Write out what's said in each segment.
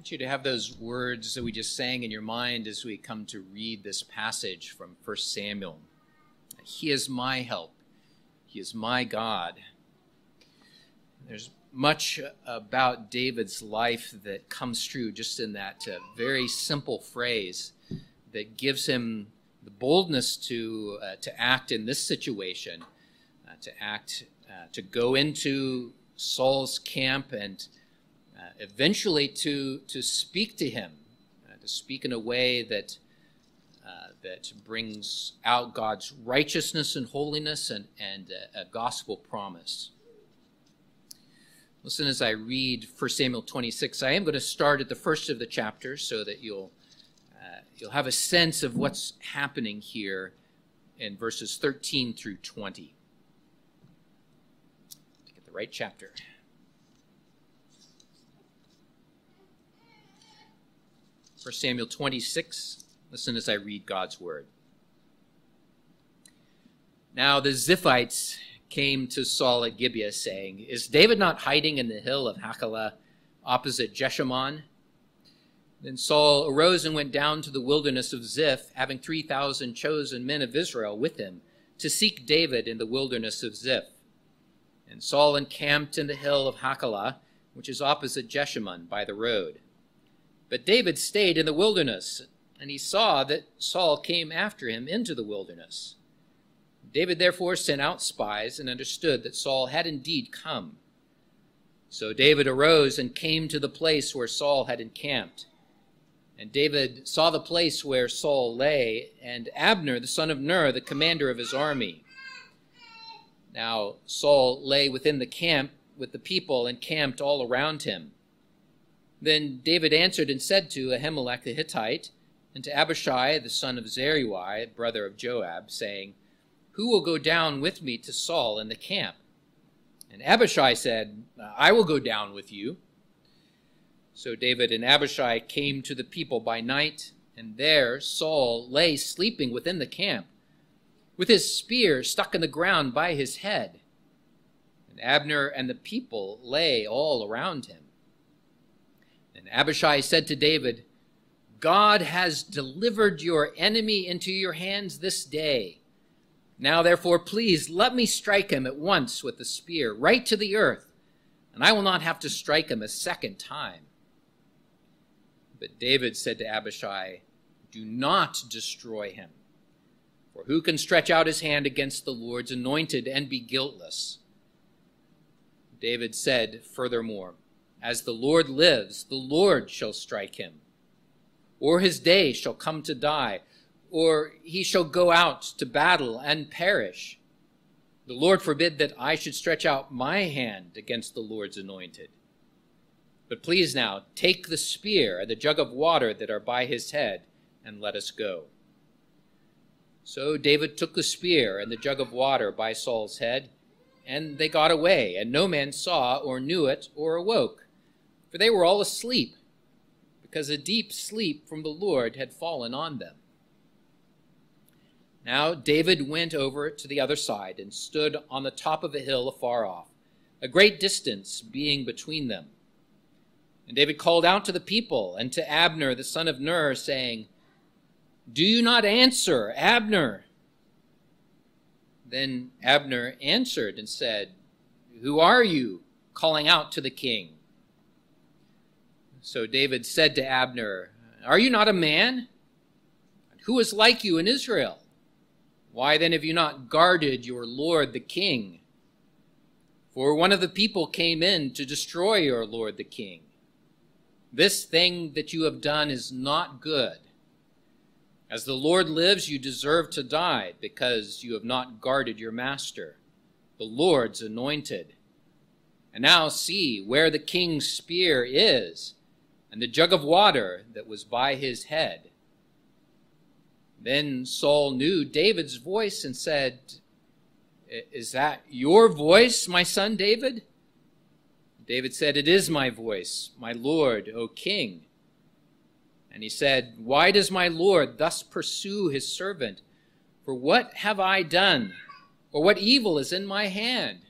want you to have those words that we just sang in your mind as we come to read this passage from 1 Samuel. He is my help. He is my God. There's much about David's life that comes true just in that uh, very simple phrase that gives him the boldness to uh, to act in this situation, uh, to act, uh, to go into Saul's camp and uh, eventually to, to speak to him, uh, to speak in a way that, uh, that brings out God's righteousness and holiness and, and a, gospel promise. Listen as I read 1 Samuel 26. I am going to start at the first of the chapter so that you'll, uh, you'll have a sense of what's happening here in verses 13 through 20. To get the right chapter. 1 Samuel 26. Listen as I read God's word. Now the Ziphites came to Saul at Gibeah, saying, Is David not hiding in the hill of Hachilah opposite Jeshimon? Then Saul arose and went down to the wilderness of Ziph, having 3,000 chosen men of Israel with him, to seek David in the wilderness of Ziph. And Saul encamped in the hill of Hachilah, which is opposite Jeshimon by the road. But David stayed in the wilderness, and he saw that Saul came after him into the wilderness. David therefore sent out spies and understood that Saul had indeed come. So David arose and came to the place where Saul had encamped. And David saw the place where Saul lay, and Abner, the son of Ner, the commander of his army. Now Saul lay within the camp with the people encamped all around him. Then David answered and said to Ahimelech the Hittite and to Abishai the son of Zeruiah, brother of Joab, saying, Who will go down with me to Saul in the camp? And Abishai said, I will go down with you. So David and Abishai came to the people by night, and there Saul lay sleeping within the camp, with his spear stuck in the ground by his head. And Abner and the people lay all around him. Abishai said to David, God has delivered your enemy into your hands this day. Now, therefore, please let me strike him at once with the spear, right to the earth, and I will not have to strike him a second time. But David said to Abishai, Do not destroy him. For who can stretch out his hand against the Lord's anointed and be guiltless? David said, furthermore, as the Lord lives, the Lord shall strike him. Or his day shall come to die, or he shall go out to battle and perish. The Lord forbid that I should stretch out my hand against the Lord's anointed. But please now, take the spear and the jug of water that are by his head, and let us go. So David took the spear and the jug of water by Saul's head, and they got away, and no man saw or knew it or awoke for they were all asleep, because a deep sleep from the Lord had fallen on them. Now David went over to the other side and stood on the top of a hill afar off, a great distance being between them. And David called out to the people and to Abner the son of Ner, saying, Do you not answer, Abner? Then Abner answered and said, Who are you? calling out to the king. So David said to Abner, Are you not a man? Who is like you in Israel? Why then have you not guarded your lord the king? For one of the people came in to destroy your lord the king. This thing that you have done is not good. As the Lord lives, you deserve to die because you have not guarded your master, the Lord's anointed. And now see where the king's spear is and the jug of water that was by his head. Then Saul knew David's voice and said, Is that your voice, my son David? David said, It is my voice, my Lord, O king. And he said, Why does my Lord thus pursue his servant? For what have I done? Or what evil is in my hand?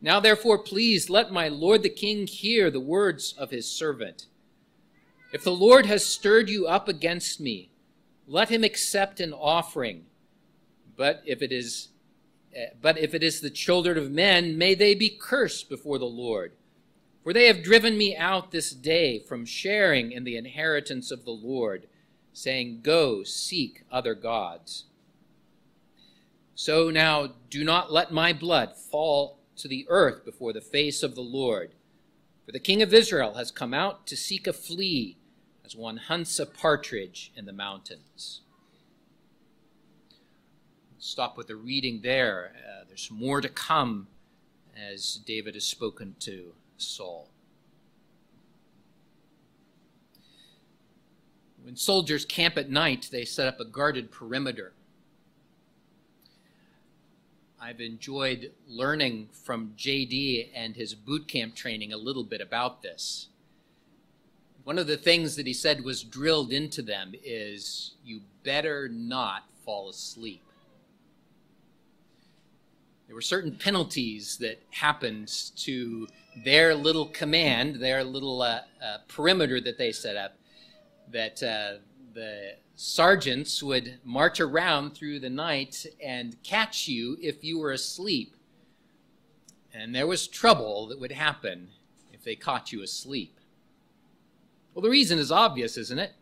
Now therefore, please let my Lord the king hear the words of his servant. If the Lord has stirred you up against me, let him accept an offering. But if it is eh, but if it is the children of men, may they be cursed before the Lord. For they have driven me out this day from sharing in the inheritance of the Lord, saying, Go, seek other gods. So now do not let my blood fall to the earth before the face of the Lord. For the king of Israel has come out to seek a flea as one hunts a partridge in the mountains. Stop with the reading there. Uh, there's more to come as David has spoken to Saul. When soldiers camp at night, they set up a guarded perimeter. I've enjoyed learning from JD and his boot camp training a little bit about this. One of the things that he said was drilled into them is you better not fall asleep. There were certain penalties that happened to their little command, their little uh, uh, perimeter that they set up, that uh, the sergeants would march around through the night and catch you if you were asleep. And there was trouble that would happen if they caught you asleep. Well, the reason is obvious, isn't it?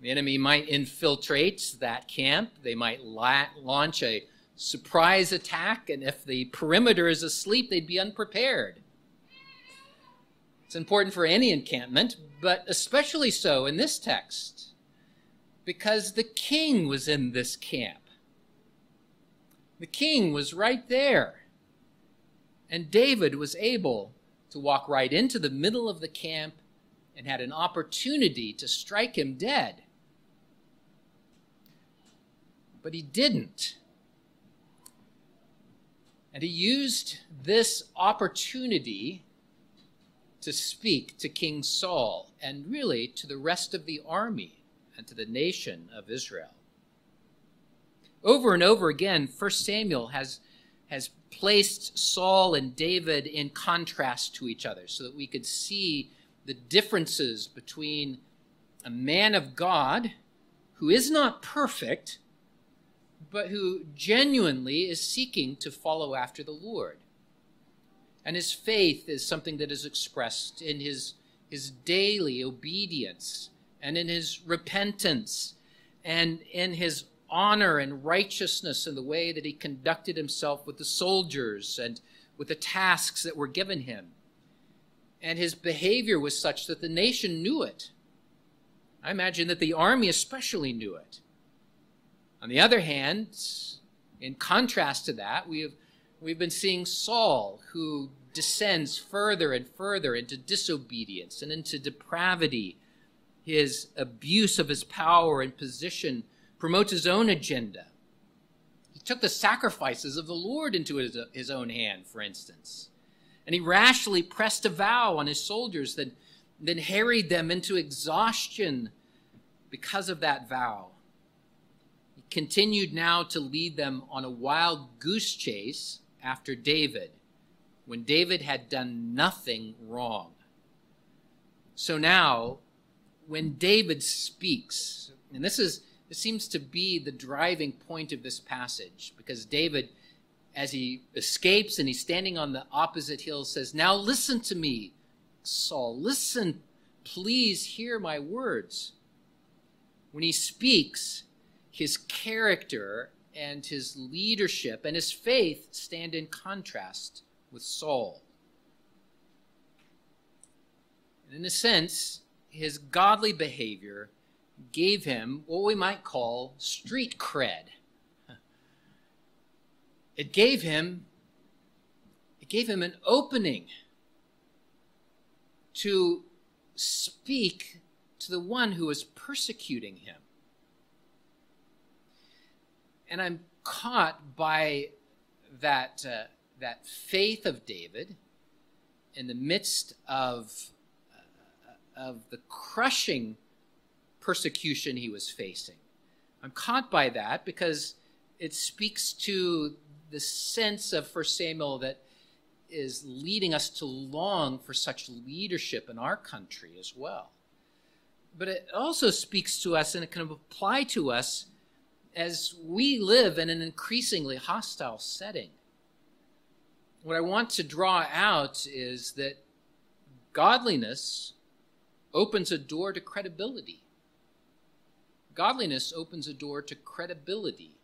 The enemy might infiltrate that camp. They might la- launch a surprise attack, and if the perimeter is asleep, they'd be unprepared. It's important for any encampment, but especially so in this text, because the king was in this camp. The king was right there. And David was able to walk right into the middle of the camp and had an opportunity to strike him dead. But he didn't. And he used this opportunity to speak to King Saul and really to the rest of the army and to the nation of Israel. Over and over again, 1 Samuel has, has placed Saul and David in contrast to each other so that we could see the differences between a man of God who is not perfect, but who genuinely is seeking to follow after the Lord. And his faith is something that is expressed in his, his daily obedience and in his repentance and in his honor and righteousness in the way that he conducted himself with the soldiers and with the tasks that were given him and his behavior was such that the nation knew it. I imagine that the army especially knew it. On the other hand, in contrast to that, we have, we've been seeing Saul, who descends further and further into disobedience and into depravity. His abuse of his power and position promotes his own agenda. He took the sacrifices of the Lord into his, his own hand, for instance. And he rashly pressed a vow on his soldiers that then harried them into exhaustion because of that vow. He continued now to lead them on a wild goose chase after David, when David had done nothing wrong. So now, when David speaks, and this is this seems to be the driving point of this passage, because David as he escapes and he's standing on the opposite hill, says, Now listen to me, Saul. Listen, please hear my words. When he speaks, his character and his leadership and his faith stand in contrast with Saul. And in a sense, his godly behavior gave him what we might call street cred it gave him it gave him an opening to speak to the one who was persecuting him. And I'm caught by that, uh, that faith of David in the midst of, uh, of the crushing persecution he was facing. I'm caught by that because it speaks to the sense of First Samuel that is leading us to long for such leadership in our country as well. but it also speaks to us and it can apply to us as we live in an increasingly hostile setting. What I want to draw out is that godliness opens a door to credibility. Godliness opens a door to credibility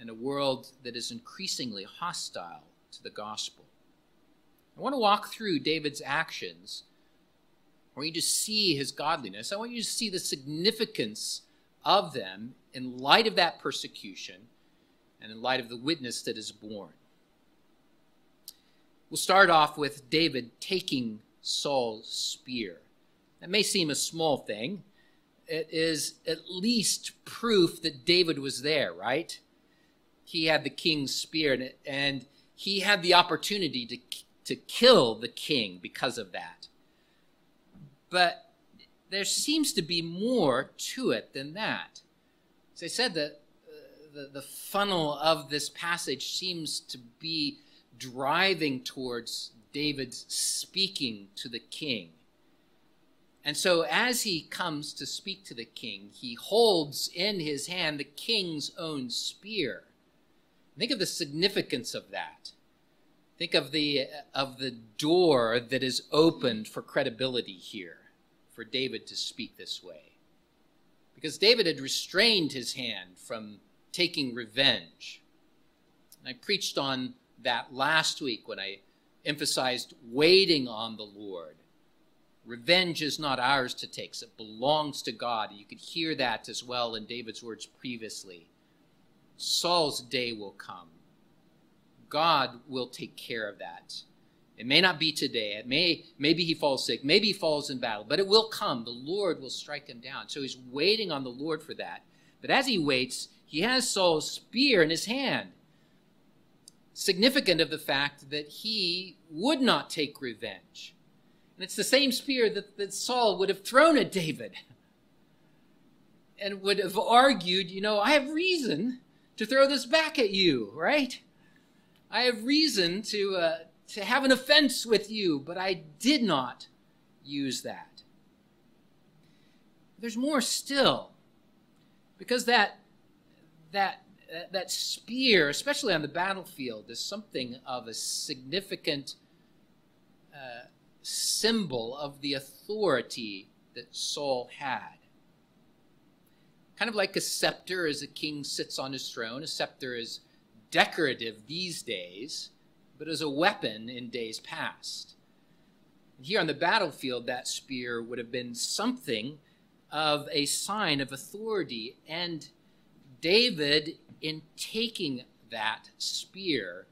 in a world that is increasingly hostile to the gospel. I want to walk through David's actions. I want you to see his godliness. I want you to see the significance of them in light of that persecution and in light of the witness that is born. We'll start off with David taking Saul's spear. That may seem a small thing. It is at least proof that David was there, right? He had the king's spear, and he had the opportunity to, to kill the king because of that. But there seems to be more to it than that. As I said, the, the, the funnel of this passage seems to be driving towards David's speaking to the king. And so, as he comes to speak to the king, he holds in his hand the king's own spear. Think of the significance of that. Think of the, of the door that is opened for credibility here for David to speak this way. Because David had restrained his hand from taking revenge. I preached on that last week when I emphasized waiting on the Lord. Revenge is not ours to take, it belongs to God. You could hear that as well in David's words previously. Saul's day will come. God will take care of that. It may not be today. It may maybe he falls sick. Maybe he falls in battle, but it will come. The Lord will strike him down. So he's waiting on the Lord for that. But as he waits, he has Saul's spear in his hand. Significant of the fact that he would not take revenge. And it's the same spear that, that Saul would have thrown at David and would have argued, you know, I have reason to throw this back at you, right? I have reason to, uh, to have an offense with you, but I did not use that. There's more still. Because that, that, that spear, especially on the battlefield, is something of a significant uh, symbol of the authority that Saul had. Kind of like a scepter as a king sits on his throne, a scepter is decorative these days but as a weapon in days past. Here on the battlefield, that spear would have been something of a sign of authority. And David, in taking that spear,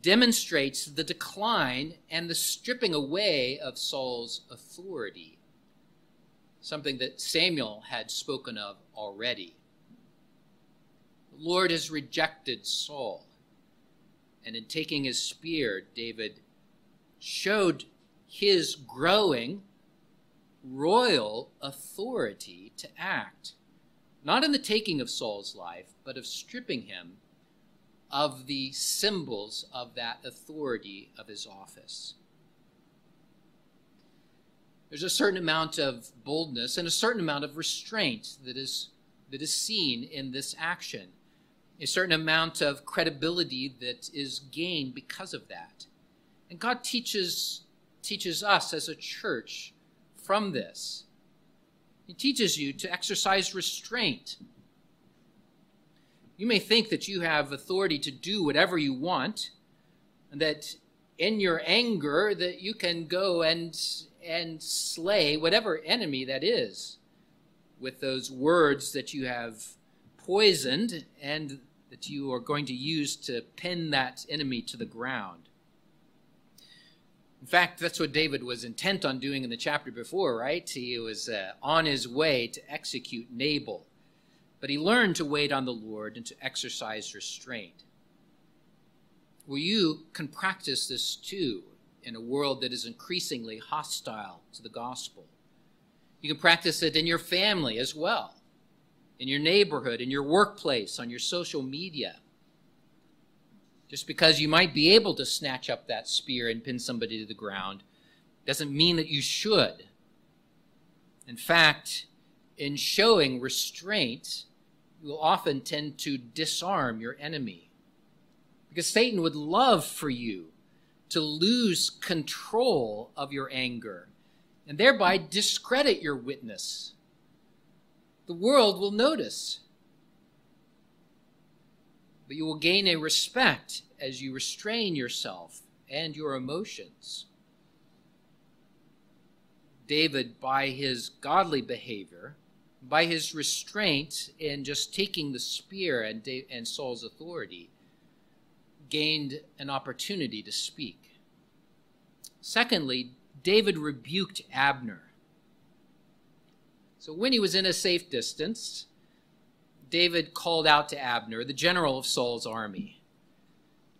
demonstrates the decline and the stripping away of Saul's authority, something that Samuel had spoken of already. The Lord has rejected Saul. And in taking his spear, David showed his growing royal authority to act, not in the taking of Saul's life, but of stripping him of the symbols of that authority of his office. There's a certain amount of boldness and a certain amount of restraint that is, that is seen in this action a certain amount of credibility that is gained because of that. And God teaches, teaches us as a church from this. He teaches you to exercise restraint. You may think that you have authority to do whatever you want, and that in your anger that you can go and and slay whatever enemy that is with those words that you have poisoned and that you are going to use to pin that enemy to the ground. In fact, that's what David was intent on doing in the chapter before, right? He was uh, on his way to execute Nabal, but he learned to wait on the Lord and to exercise restraint. Well, you can practice this too in a world that is increasingly hostile to the gospel. You can practice it in your family as well in your neighborhood, in your workplace, on your social media. Just because you might be able to snatch up that spear and pin somebody to the ground doesn't mean that you should. In fact, in showing restraint, you will often tend to disarm your enemy. Because Satan would love for you to lose control of your anger and thereby discredit your witness. The world will notice. But you will gain a respect as you restrain yourself and your emotions. David, by his godly behavior, by his restraint in just taking the spear and, and Saul's authority, gained an opportunity to speak. Secondly, David rebuked Abner. So when he was in a safe distance, David called out to Abner, the general of Saul's army,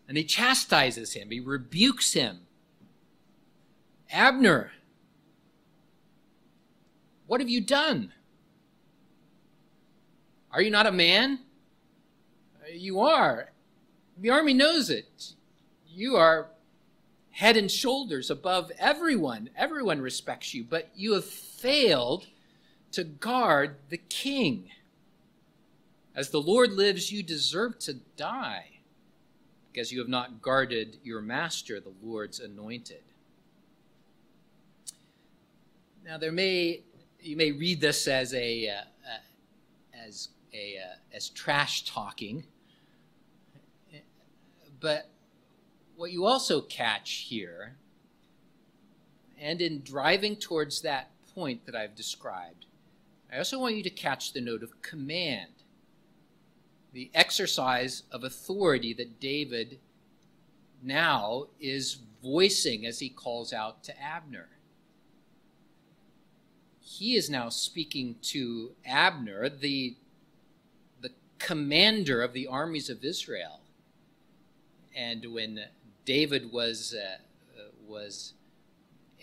and he chastises him, he rebukes him. Abner, what have you done? Are you not a man? You are. The army knows it. You are head and shoulders above everyone. Everyone respects you, but you have failed to guard the king. As the Lord lives, you deserve to die because you have not guarded your master, the Lord's anointed. Now, there may you may read this as a uh, uh, as a uh, as trash talking, but what you also catch here, and in driving towards that point that I've described, I also want you to catch the note of command, the exercise of authority that David now is voicing as he calls out to Abner. He is now speaking to Abner, the, the commander of the armies of Israel. And when David was, uh, uh, was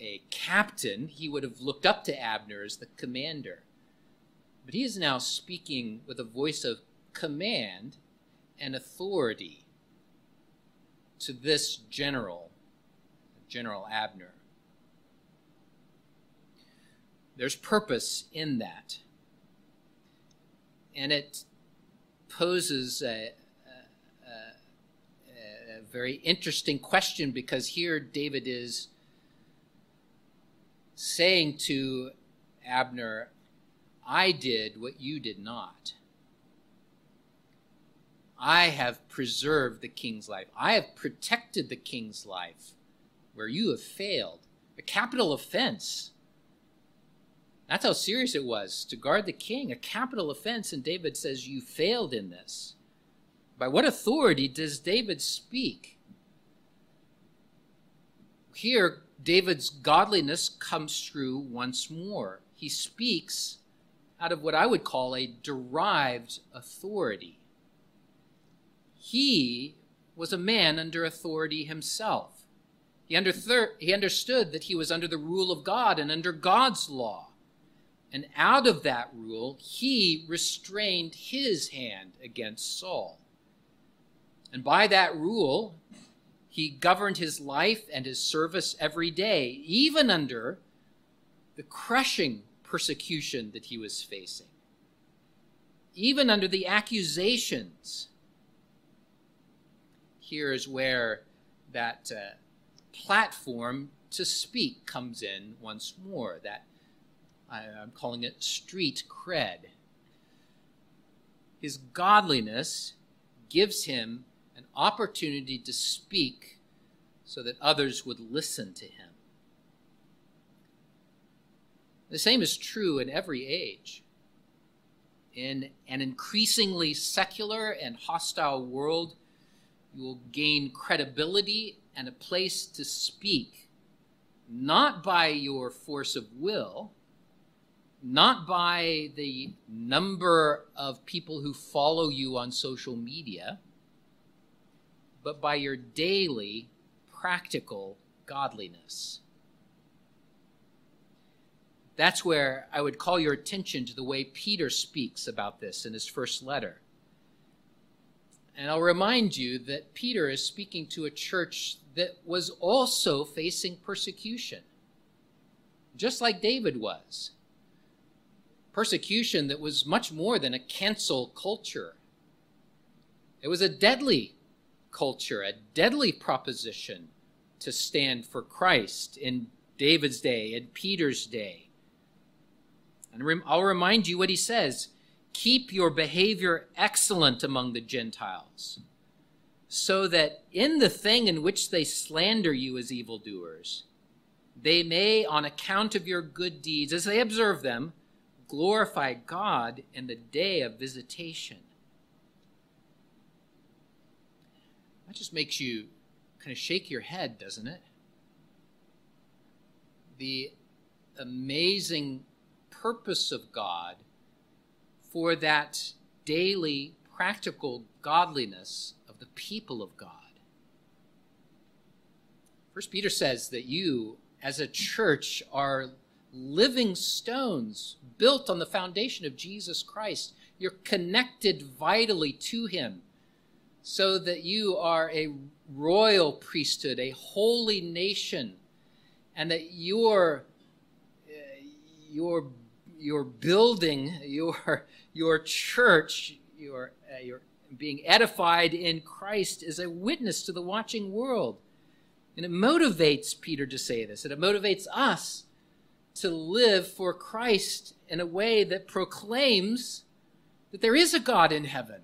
a captain, he would have looked up to Abner as the commander. But he is now speaking with a voice of command and authority to this general, General Abner. There's purpose in that. And it poses a, very interesting question because here David is saying to Abner, I did what you did not. I have preserved the king's life. I have protected the king's life where you have failed. A capital offense. That's how serious it was to guard the king, a capital offense. And David says, You failed in this. By what authority does David speak? Here, David's godliness comes through once more. He speaks out of what I would call a derived authority. He was a man under authority himself. He, he understood that he was under the rule of God and under God's law. And out of that rule, he restrained his hand against Saul. And by that rule, he governed his life and his service every day, even under the crushing persecution that he was facing, even under the accusations. Here is where that uh, platform to speak comes in once more. That I'm calling it street cred. His godliness gives him opportunity to speak so that others would listen to him. The same is true in every age. In an increasingly secular and hostile world, you will gain credibility and a place to speak, not by your force of will, not by the number of people who follow you on social media, but by your daily practical godliness. That's where I would call your attention to the way Peter speaks about this in his first letter. And I'll remind you that Peter is speaking to a church that was also facing persecution, just like David was. persecution that was much more than a cancel culture. It was a deadly culture, a deadly proposition to stand for Christ in David's day, in Peter's day. And I'll remind you what he says keep your behavior excellent among the Gentiles, so that in the thing in which they slander you as evildoers, they may, on account of your good deeds, as they observe them, glorify God in the day of visitation. Just makes you kind of shake your head, doesn't it? The amazing purpose of God for that daily practical godliness of the people of God. First Peter says that you as a church are living stones built on the foundation of Jesus Christ. You're connected vitally to Him so that you are a royal priesthood, a holy nation, and that your, your, your building, your, your church, your, uh, your being edified in Christ is a witness to the watching world. And it motivates Peter to say this, and it motivates us to live for Christ in a way that proclaims that there is a God in heaven,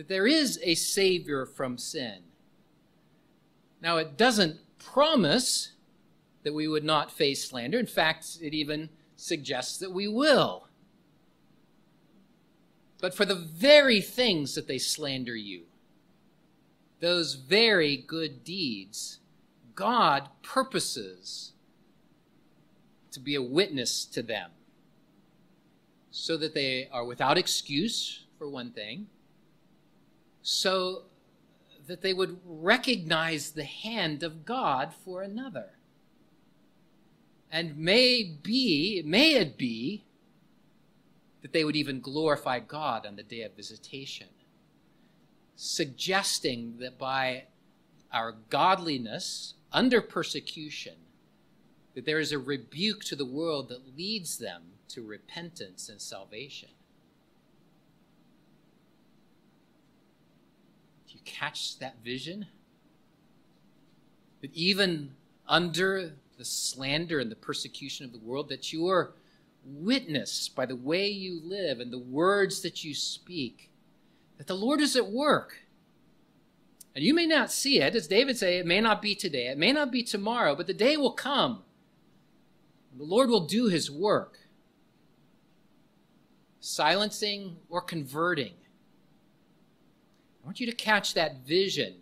that there is a Savior from sin. Now, it doesn't promise that we would not face slander. In fact, it even suggests that we will. But for the very things that they slander you, those very good deeds, God purposes to be a witness to them so that they are without excuse, for one thing, so that they would recognize the hand of God for another. And may be, may it be, that they would even glorify God on the day of visitation, suggesting that by our godliness under persecution, that there is a rebuke to the world that leads them to repentance and salvation. You catch that vision? That even under the slander and the persecution of the world, that you are witnessed by the way you live and the words that you speak, that the Lord is at work. And you may not see it, as David say, it may not be today, it may not be tomorrow, but the day will come the Lord will do his work, silencing or converting. I want you to catch that vision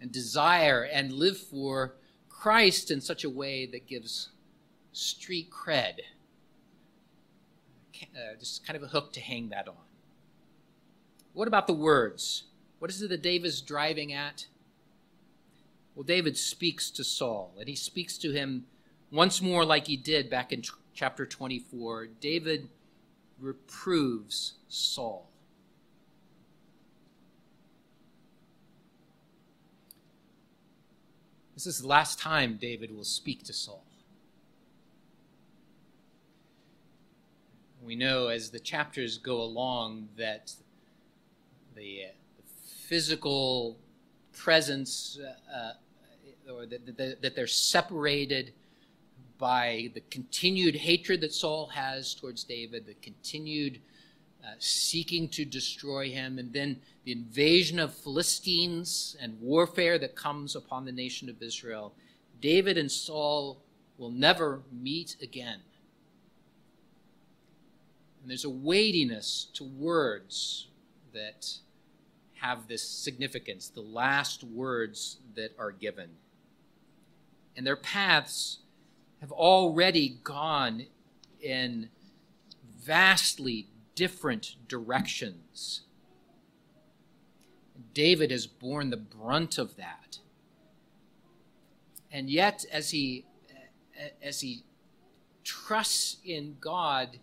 and desire and live for Christ in such a way that gives street cred. Uh, just kind of a hook to hang that on. What about the words? What is it that David's driving at? Well, David speaks to Saul, and he speaks to him once more, like he did back in chapter 24, David reproves Saul. This is the last time David will speak to Saul. We know as the chapters go along that the, uh, physical presence, uh, uh, or that, that, that they're separated by the continued hatred that Saul has towards David, the continued uh, seeking to destroy him, and then the invasion of Philistines and warfare that comes upon the nation of Israel, David and Saul will never meet again. And there's a weightiness to words that have this significance, the last words that are given. And their paths have already gone in vastly different directions. David has borne the brunt of that. And yet, as he, as he trusts in God,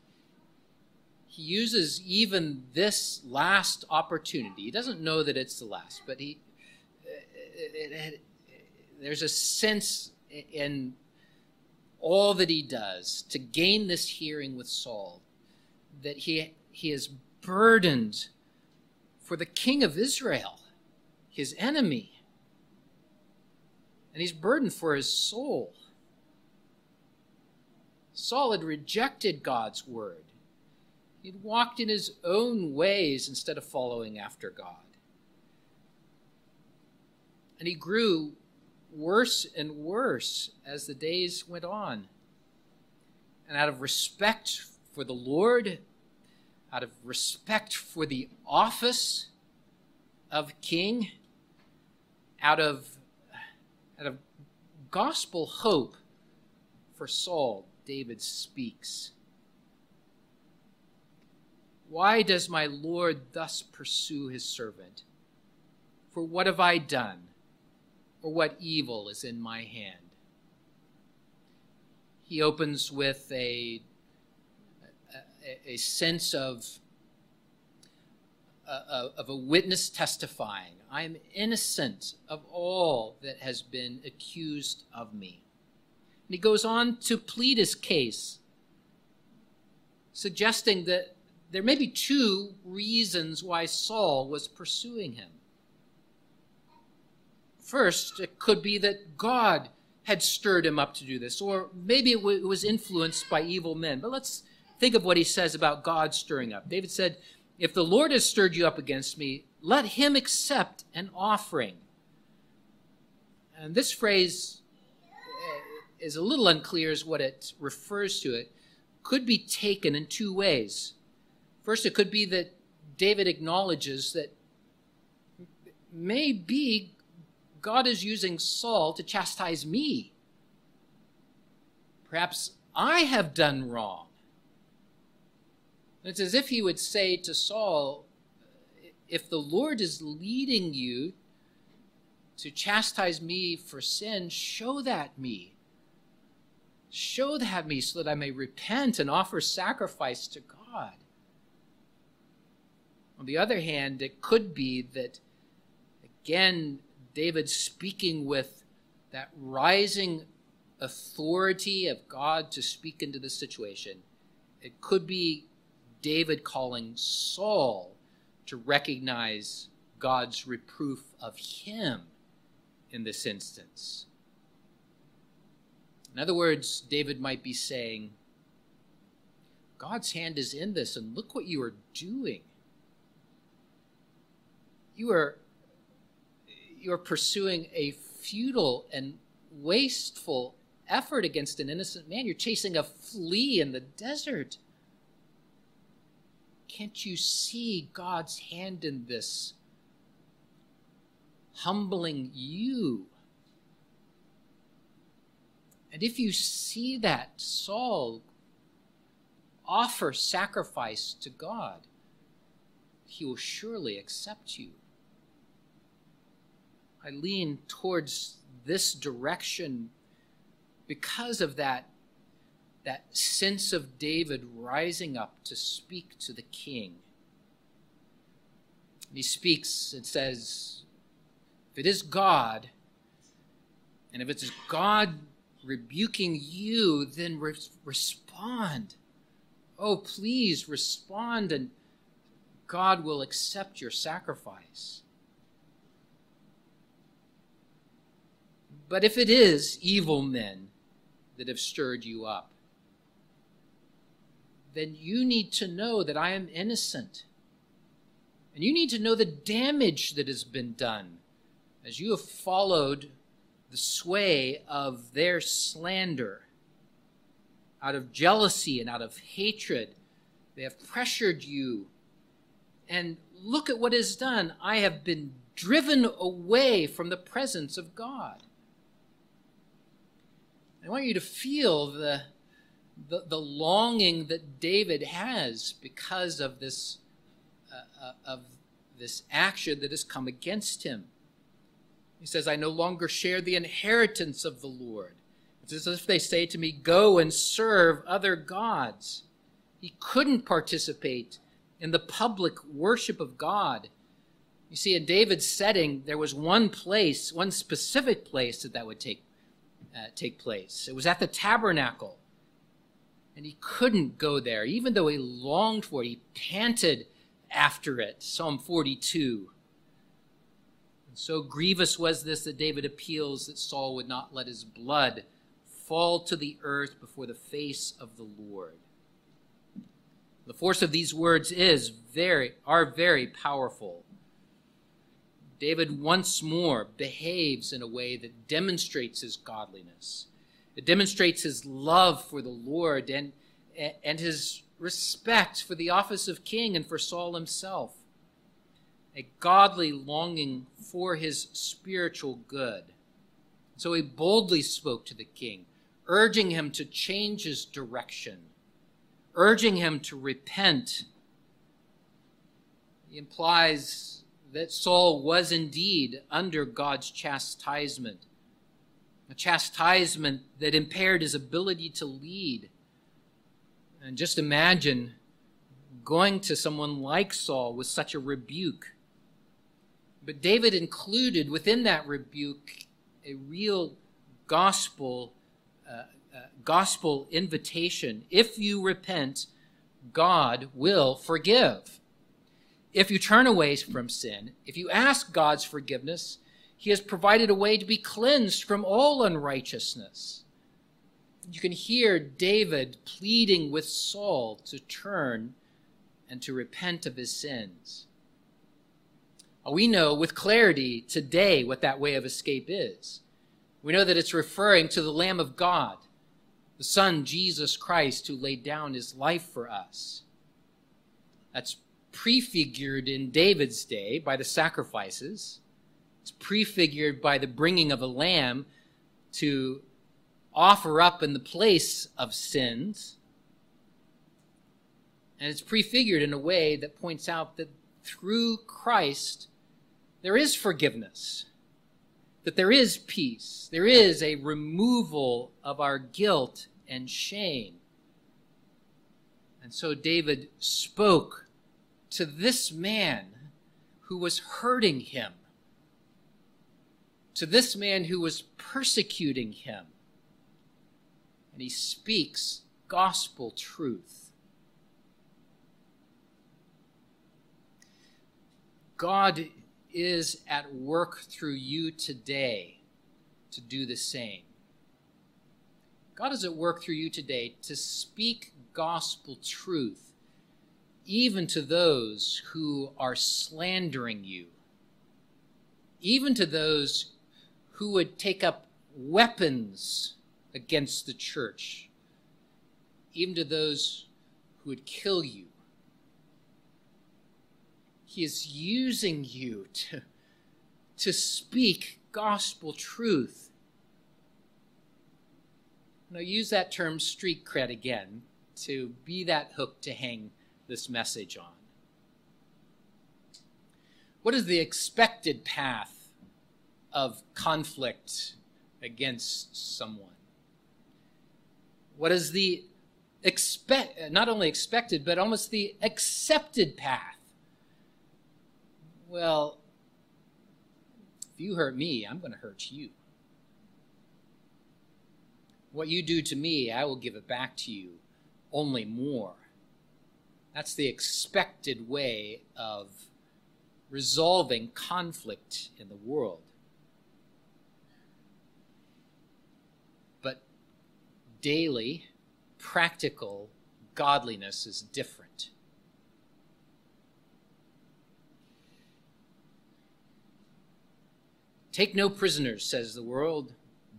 he uses even this last opportunity. He doesn't know that it's the last, but he, it, it, there's a sense in all that he does to gain this hearing with Saul that he, he is burdened for the king of Israel, his enemy. And he's burdened for his soul. Saul had rejected God's word. He'd walked in his own ways instead of following after God. And he grew worse and worse as the days went on. And out of respect for the Lord, out of respect for the office of king, out of, out of gospel hope for Saul, David speaks. Why does my Lord thus pursue his servant? For what have I done? Or what evil is in my hand? He opens with a, a, sense of, uh, of a witness testifying I am innocent of all that has been accused of me. And he goes on to plead his case, suggesting that there may be two reasons why Saul was pursuing him. First, it could be that God had stirred him up to do this, or maybe it, w- it was influenced by evil men. But let's think of what he says about God stirring up. David said, If the Lord has stirred you up against me, let him accept an offering. And this phrase eh, is a little unclear as what it refers to. It could be taken in two ways. First, it could be that David acknowledges that maybe God is using Saul to chastise me. Perhaps I have done wrong. It's as if he would say to Saul, if the Lord is leading you to chastise me for sin, show that me. Show that me so that I may repent and offer sacrifice to God. On the other hand, it could be that, again, David speaking with that rising authority of God to speak into the situation. It could be David calling Saul to recognize God's reproof of him in this instance. In other words, David might be saying, God's hand is in this, and look what you are doing. You are, you are pursuing a futile and wasteful effort against an innocent man. You're chasing a flea in the desert. Can't you see God's hand in this? Humbling you and if you see that Saul offer sacrifice to God, he will surely accept you. I lean towards this direction because of that, that sense of David rising up to speak to the king. He speaks and says, If it is God, and if it's God rebuking you, then re- respond. Oh, please respond, and God will accept your sacrifice. But if it is evil men that have stirred you up, then you need to know that I am innocent. And you need to know the damage that has been done as you have followed the sway of their slander. Out of jealousy and out of hatred, they have pressured you. And look at what is done. I have been driven away from the presence of God. I want you to feel the, the, the longing that David has because of this, uh, uh, of this action that has come against him. He says, I no longer share the inheritance of the Lord. It's as if they say to me, Go and serve other gods. He couldn't participate in the public worship of God. You see, in David's setting, there was one place, one specific place that that would take, uh, take place. It was at the tabernacle. And he couldn't go there, even though he longed for it. He panted after it. Psalm 42. And so grievous was this that David appeals that Saul would not let his blood fall to the earth before the face of the Lord. The force of these words is very are very powerful. David once more behaves in a way that demonstrates his godliness. It demonstrates his love for the Lord and, and his respect for the office of king and for Saul himself. A godly longing for his spiritual good. So he boldly spoke to the king, urging him to change his direction, urging him to repent. He implies that Saul was indeed under God's chastisement a chastisement that impaired his ability to lead. And just imagine going to someone like Saul with such a rebuke. But David included within that rebuke a real gospel uh, uh, gospel invitation. If you repent, God will forgive. If you turn away from sin, if you ask God's forgiveness, he has provided a way to be cleansed from all unrighteousness. You can hear David pleading with Saul to turn and to repent of his sins. Uh, we know with clarity today what that way of escape is. We know that it's referring to the Lamb of God, the Son, Jesus Christ, who laid down his life for us. That's prefigured in David's day by the sacrifices it's prefigured by the bringing of a lamb to offer up in the place of sins. And it's prefigured in a way that points out that through Christ, there is forgiveness, that there is peace, there is a removal of our guilt and shame. And so David spoke to this man who was hurting him to this man who was persecuting him. And he speaks gospel truth. God is at work through you today to do the same. God is at work through you today to speak gospel truth, even to those who are slandering you, even to those who would take up weapons against the church, even to those who would kill you. He is using you to, to speak gospel truth. Now, use that term street cred again to be that hook to hang this message on. What is the expected path of conflict against someone? What is the expect not only expected but almost the accepted path? Well, if you hurt me, I'm going to hurt you. What you do to me, I will give it back to you, only more. That's the expected way of resolving conflict in the world. Daily, practical godliness is different. Take no prisoners, says the world.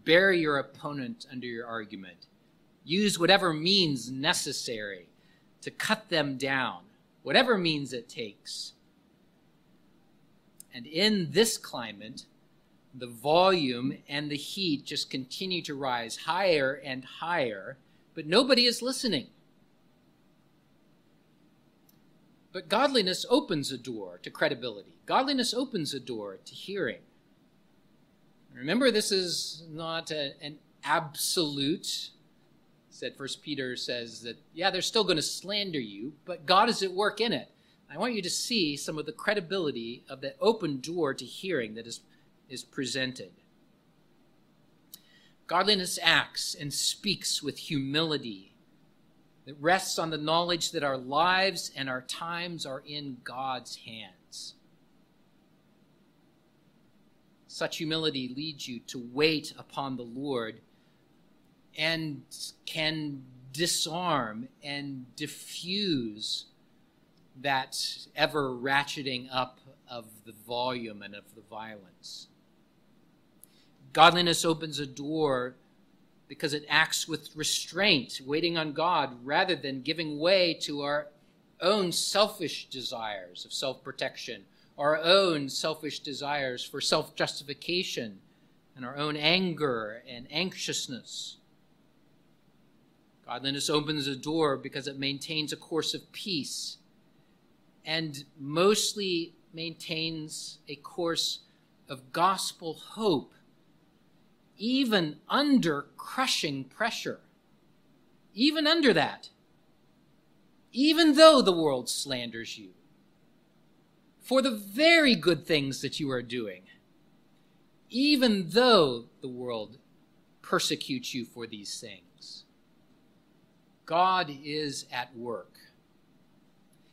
Bear your opponent under your argument. Use whatever means necessary to cut them down, whatever means it takes. And in this climate, the volume and the heat just continue to rise higher and higher, but nobody is listening. But godliness opens a door to credibility. Godliness opens a door to hearing. Remember, this is not a, an absolute. That First Peter says that yeah, they're still going to slander you, but God is at work in it. I want you to see some of the credibility of that open door to hearing that is is presented. Godliness acts and speaks with humility that rests on the knowledge that our lives and our times are in God's hands. Such humility leads you to wait upon the Lord and can disarm and diffuse that ever ratcheting up of the volume and of the violence. Godliness opens a door because it acts with restraint, waiting on God, rather than giving way to our own selfish desires of self protection, our own selfish desires for self justification, and our own anger and anxiousness. Godliness opens a door because it maintains a course of peace and mostly maintains a course of gospel hope even under crushing pressure. Even under that. Even though the world slanders you. For the very good things that you are doing. Even though the world persecutes you for these things. God is at work.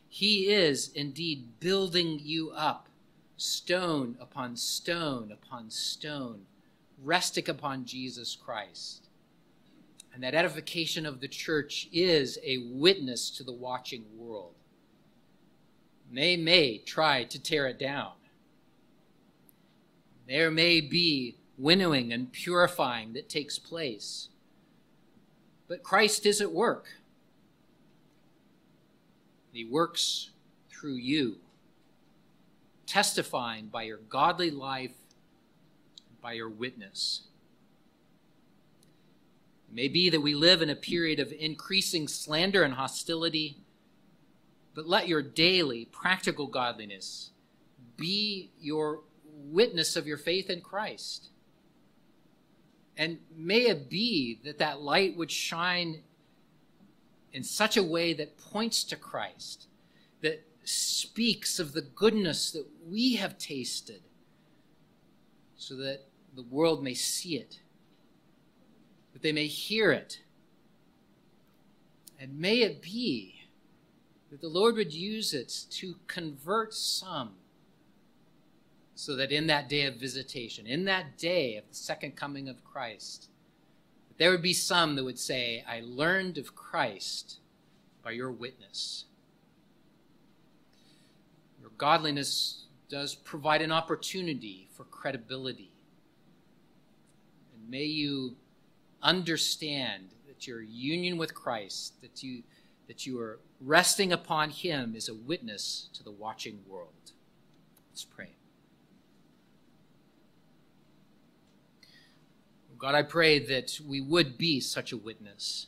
He is indeed building you up, stone upon stone upon stone resting upon Jesus Christ. And that edification of the church is a witness to the watching world. They may try to tear it down. There may be winnowing and purifying that takes place. But Christ is at work. He works through you, testifying by your godly life by your witness. It may be that we live in a period of increasing slander and hostility, but let your daily practical godliness be your witness of your faith in Christ. And may it be that that light would shine in such a way that points to Christ, that speaks of the goodness that we have tasted, so that the world may see it, that they may hear it. And may it be that the Lord would use it to convert some so that in that day of visitation, in that day of the second coming of Christ, there would be some that would say, I learned of Christ by your witness. Your godliness does provide an opportunity for credibility. May you understand that your union with Christ, that you that you are resting upon him is a witness to the watching world. Let's pray. God, I pray that we would be such a witness.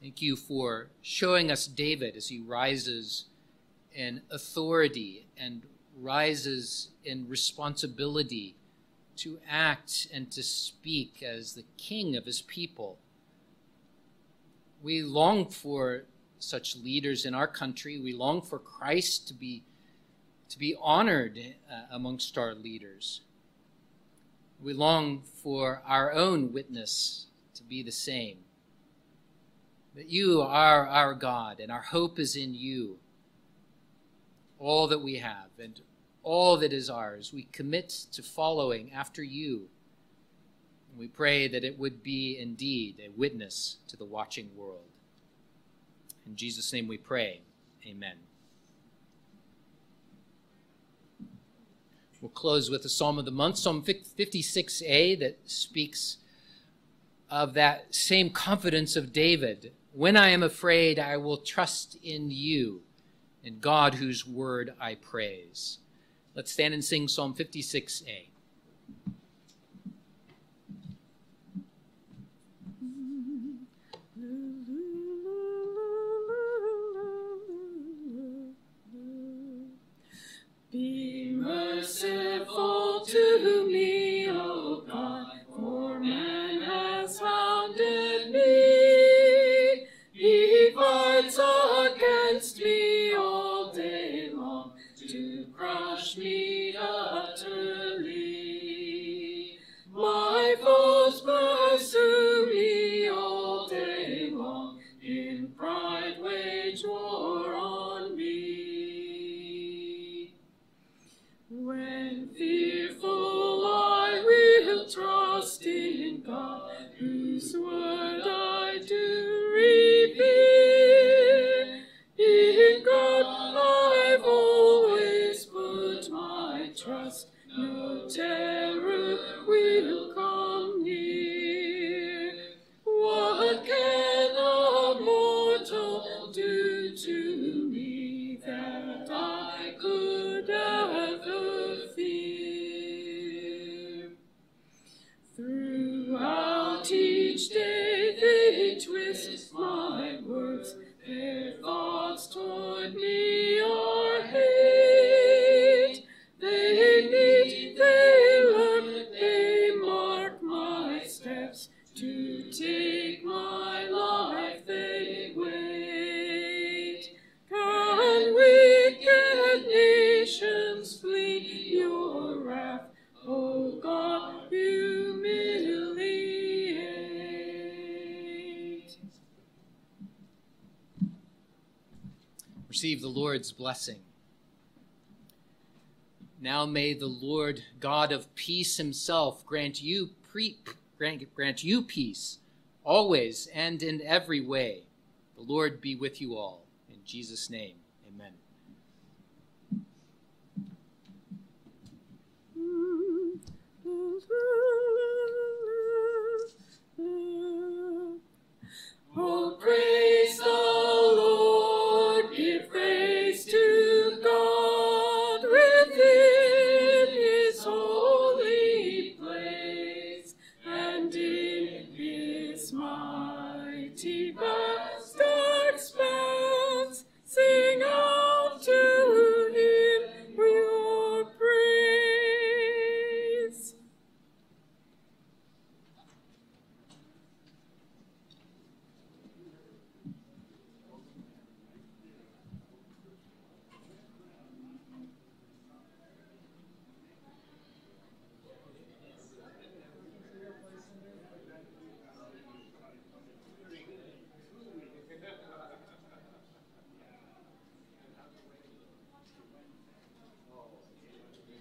Thank you for showing us David as he rises in authority and rises in responsibility to act and to speak as the king of his people. We long for such leaders in our country. We long for Christ to be, to be honored uh, amongst our leaders. We long for our own witness to be the same. That you are our God and our hope is in you. All that we have and all that is ours. We commit to following after you. We pray that it would be indeed a witness to the watching world. In Jesus' name we pray. Amen. We'll close with the Psalm of the Month, Psalm 56a, that speaks of that same confidence of David. When I am afraid, I will trust in you, in God whose word I praise. Let's stand and sing Psalm 56a. Be merciful to me, O God, for man has founded me. He fights against long Receive the Lord's blessing. Now may the Lord God of peace himself grant you pre- grant, grant you peace always and in every way. The Lord be with you all in Jesus name.